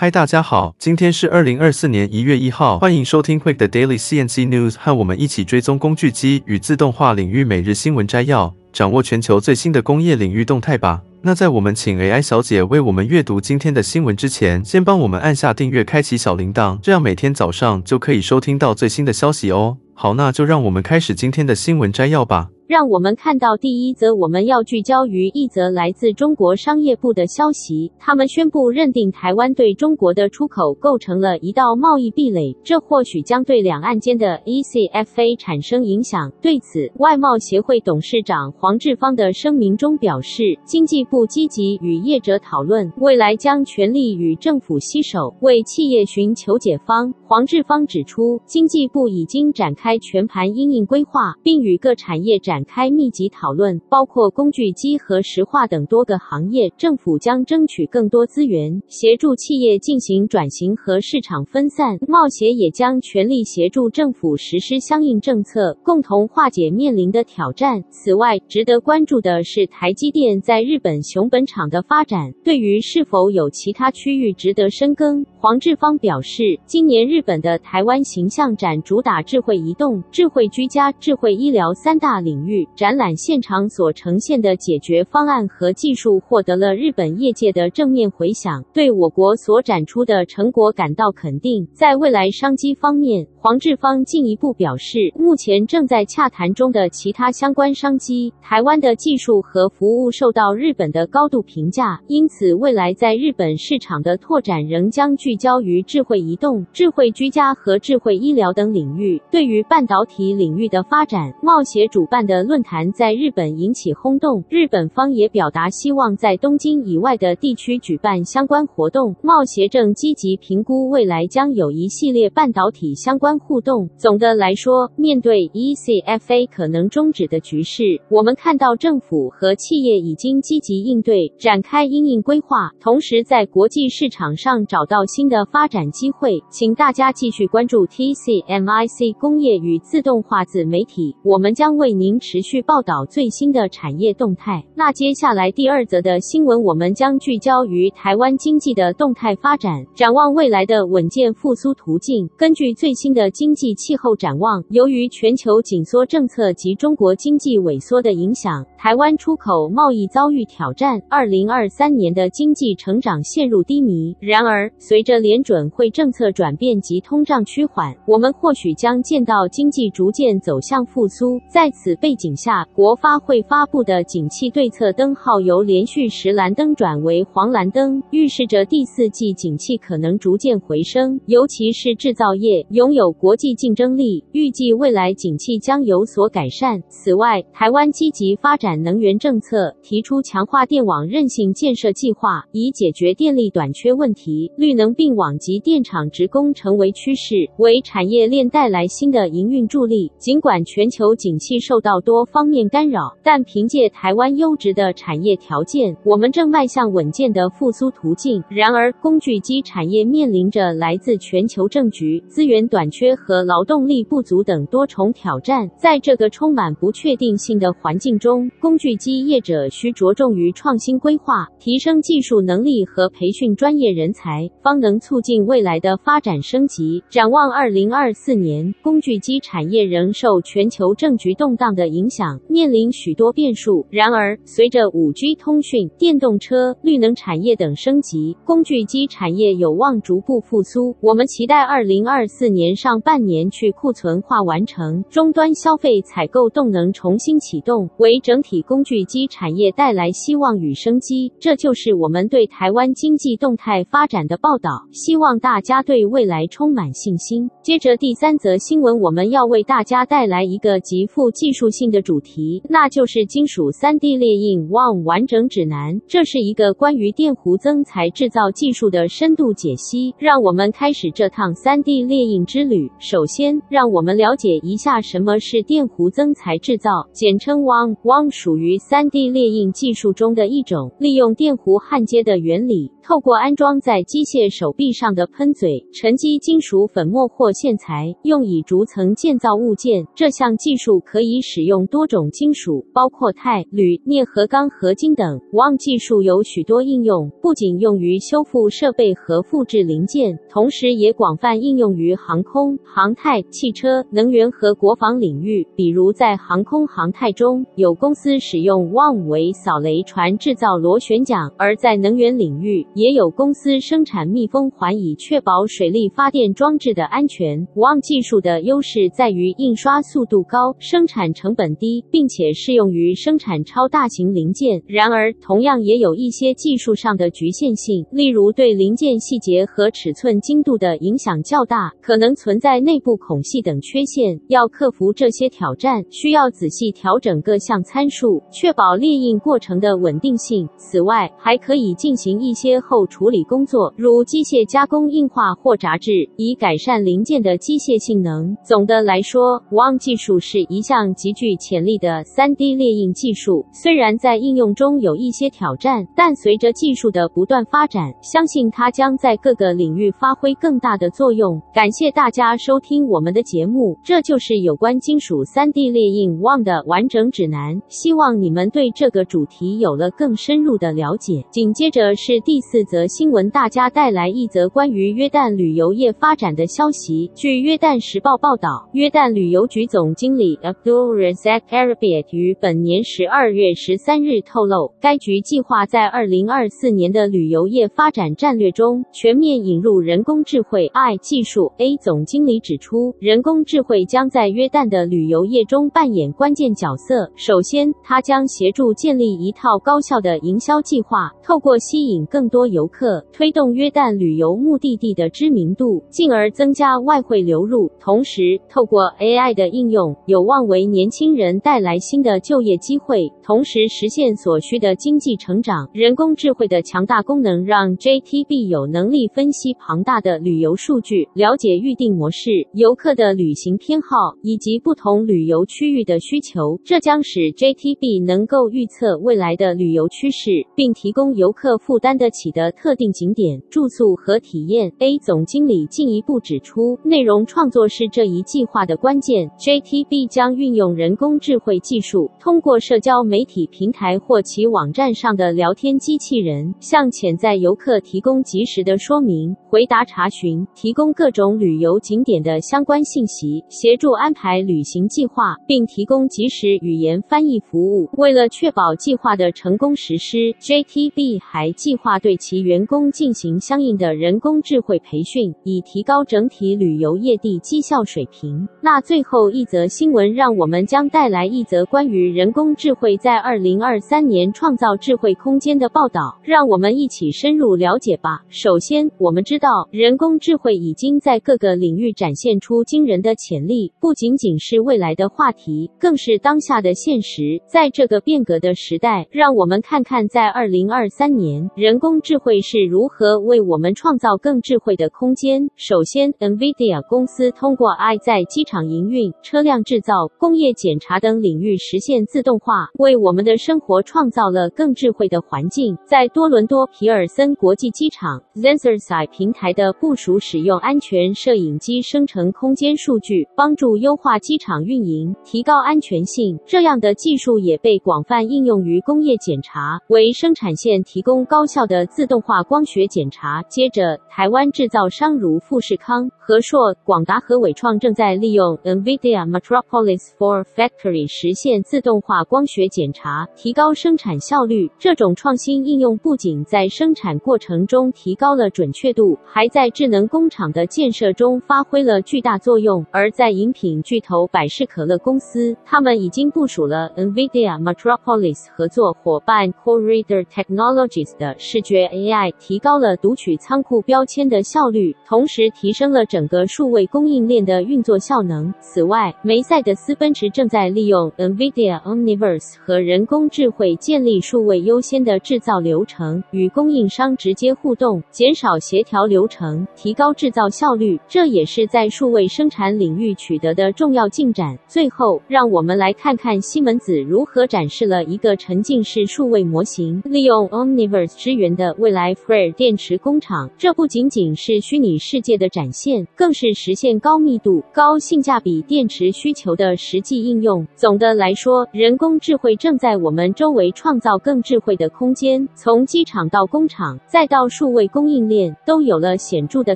嗨，大家好，今天是二零二四年一月一号，欢迎收听 Quick 的 Daily CNC News，和我们一起追踪工具机与自动化领域每日新闻摘要，掌握全球最新的工业领域动态吧。那在我们请 AI 小姐为我们阅读今天的新闻之前，先帮我们按下订阅，开启小铃铛，这样每天早上就可以收听到最新的消息哦。好，那就让我们开始今天的新闻摘要吧。让我们看到第一则，我们要聚焦于一则来自中国商业部的消息。他们宣布认定台湾对中国的出口构成了一道贸易壁垒，这或许将对两岸间的 ECFA 产生影响。对此，外贸协会董事长黄志芳的声明中表示，经济部积极与业者讨论，未来将全力与政府携手为企业寻求解方。黄志芳指出，经济部已经展开全盘因应规划，并与各产业展。开密集讨论，包括工具机和石化等多个行业。政府将争取更多资源，协助企业进行转型和市场分散。贸协也将全力协助政府实施相应政策，共同化解面临的挑战。此外，值得关注的是台积电在日本熊本厂的发展。对于是否有其他区域值得深耕，黄志芳表示，今年日日本的台湾形象展主打智慧移动、智慧居家、智慧医疗三大领域。展览现场所呈现的解决方案和技术获得了日本业界的正面回响，对我国所展出的成果感到肯定。在未来商机方面，黄志芳进一步表示，目前正在洽谈中的其他相关商机，台湾的技术和服务受到日本的高度评价，因此未来在日本市场的拓展仍将聚焦于智慧移动、智慧居家和智慧医疗等领域。对于半导体领域的发展，贸协主办的论坛在日本引起轰动，日本方也表达希望在东京以外的地区举办相关活动。贸协正积极评估未来将有一系列半导体相关。互动。总的来说，面对 ECFA 可能终止的局势，我们看到政府和企业已经积极应对，展开因应规划，同时在国际市场上找到新的发展机会。请大家家继续关注 TCMIC 工业与自动化自媒体，我们将为您持续报道最新的产业动态。那接下来第二则的新闻，我们将聚焦于台湾经济的动态发展，展望未来的稳健复苏途径。根据最新的的经济气候展望，由于全球紧缩政策及中国经济萎缩的影响，台湾出口贸易遭遇挑战。二零二三年的经济成长陷入低迷。然而，随着联准会政策转变及通胀趋缓，我们或许将见到经济逐渐走向复苏。在此背景下，国发会发布的景气对策灯号由连续十蓝灯转为黄蓝灯，预示着第四季景气可能逐渐回升，尤其是制造业拥有。国际竞争力，预计未来景气将有所改善。此外，台湾积极发展能源政策，提出强化电网韧性建设计划，以解决电力短缺问题。绿能并网及电厂职工成为趋势，为产业链带来新的营运助力。尽管全球景气受到多方面干扰，但凭借台湾优质的产业条件，我们正迈向稳健的复苏途径。然而，工具机产业面临着来自全球政局、资源短缺。和劳动力不足等多重挑战，在这个充满不确定性的环境中，工具机业者需着重于创新规划，提升技术能力和培训专业人才，方能促进未来的发展升级。展望二零二四年，工具机产业仍受全球政局动荡的影响，面临许多变数。然而，随着五 G 通讯、电动车、绿能产业等升级，工具机产业有望逐步复苏。我们期待二零二四年。上半年去库存化完成，终端消费采购动能重新启动，为整体工具机产业带来希望与生机。这就是我们对台湾经济动态发展的报道，希望大家对未来充满信心。接着第三则新闻，我们要为大家带来一个极富技术性的主题，那就是金属 3D 列印 WOM 完整指南。这是一个关于电弧增材制造技术的深度解析，让我们开始这趟 3D 列印之旅。首先，让我们了解一下什么是电弧增材制造，简称 WOM。WOM 属于 3D 列印技术中的一种，利用电弧焊接的原理，透过安装在机械手臂上的喷嘴、沉积金属粉末或线材，用以逐层建造物件。这项技术可以使用多种金属，包括钛、铝、镍和钢合金等。WONG 技术有许多应用，不仅用于修复设备和复制零件，同时也广泛应用于航空、航太、汽车、能源和国防领域。比如在航空航太中，有公司使用 WONG 为扫雷船制造螺旋桨；而在能源领域，也有公司生产密封环，以确保水力发发电装置的安全。无望技术的优势在于印刷速度高、生产成本低，并且适用于生产超大型零件。然而，同样也有一些技术上的局限性，例如对零件细节和尺寸精度的影响较大，可能存在内部孔隙等缺陷。要克服这些挑战，需要仔细调整各项参数，确保列印过程的稳定性。此外，还可以进行一些后处理工作，如机械加工、硬化或杂质以改善零件的机械性能。总的来说，WONG 技术是一项极具潜力的 3D 列印技术。虽然在应用中有一些挑战，但随着技术的不断发展，相信它将在各个领域发挥更大的作用。感谢大家收听我们的节目，这就是有关金属 3D 列印 WONG 的完整指南。希望你们对这个主题有了更深入的了解。紧接着是第四则新闻，大家带来一则关于约旦旅游业发展的消息。据约旦时报报道，约旦旅游局总经理 Abdul Razak Arabiat 于本年十二月十三日透露，该局计划在二零二四年的旅游业发展战略中全面引入人工智慧 i 技术。A 总经理指出，人工智慧将在约旦的旅游业中扮演关键角色。首先，它将协助建立一套高效的营销计划，透过吸引更多游客，推动约旦旅游目的地的知名度，进而增加外汇流入。同时，透过 AI 的应用，有望为年轻人带来新的就业机会，同时实现所需的经济成长。人工智慧的强大功能让 JTB 有能力分析庞大的旅游数据，了解预订模式、游客的旅行偏好以及不同旅游区域的需求。这将使 JTB 能够预测未来的旅游趋势，并提供游客负担得起的特定景点、住宿和体验。A 总经理进一步指出，内容创作是这一计划的关键。JTB 将运用人工智慧技术，通过社交媒体平台或其网站上的聊天机器人，向潜在游客提供及时的说明、回答查询，提供各种旅游景点的相关信息，协助安排旅行计划，并提供即时语言翻译服务。为了确保计划的成功实施，JTB 还计划对其员工进行相应的人工智慧培训，以提高整体旅游业的绩效水平。那最后一则新闻，让我们将带来一则关于人工智慧在二零二三年创造智慧空间的报道。让我们一起深入了解吧。首先，我们知道人工智慧已经在各个领域展现出惊人的潜力，不仅仅是未来的话题，更是当下的现实。在这个变革的时代，让我们看看在二零二三年，人工智慧是如何为我们创造更智慧的空间。首先，NVIDIA 公司通过 AI 在机场营运、车辆制造、工业检查等领域实现自动化，为我们的生活创造了更智慧的环境。在多伦多皮尔森国际机场，Sensorseye 平台的部署使用安全摄影机生成空间数据，帮助优化机场运营，提高安全性。这样的技术也被广泛应用于工业检查，为生产线提供高效的自动化光学检查。接着，台湾制造商如富士康、和硕、广达和伟创正在利用 NVIDIA Metropolis for Factory 实现自动化光学检查，提高生产效率。这种创新应用不仅在生产过程中提高了准确度，还在智能工厂的建设中发挥了巨大作用。而在饮品巨头百事可乐公司，他们已经部署了 NVIDIA Metropolis 合作伙伴 CoreReader Technologies 的视觉 AI，提高了读取仓库标签的效率，同同时提升了整个数位供应链的运作效能。此外，梅赛德斯奔驰正在利用 NVIDIA Omniverse 和人工智慧建立数位优先的制造流程，与供应商直接互动，减少协调流程，提高制造效率。这也是在数位生产领域取得的重要进展。最后，让我们来看看西门子如何展示了一个沉浸式数位模型，利用 Omniverse 支援的未来 Freyr 电池工厂。这不仅仅是虚拟世界的展现，更是实现高密度、高性价比电池需求的实际应用。总的来说，人工智慧正在我们周围创造更智慧的空间，从机场到工厂，再到数位供应链，都有了显著的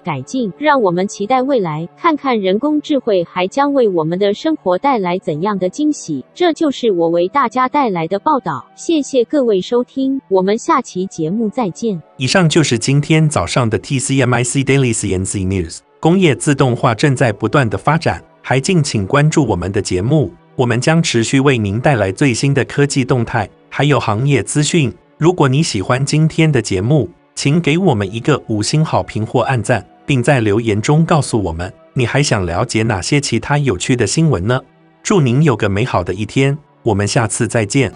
改进。让我们期待未来，看看人工智慧还将为我们的生活带来怎样的惊喜。这就是我为大家带来的报道。谢谢各位收听，我们下期节目再见。以上就是今天早上的 TCMIC Daily CNC News。工业自动化正在不断的发展，还敬请关注我们的节目，我们将持续为您带来最新的科技动态，还有行业资讯。如果你喜欢今天的节目，请给我们一个五星好评或按赞，并在留言中告诉我们你还想了解哪些其他有趣的新闻呢？祝您有个美好的一天，我们下次再见。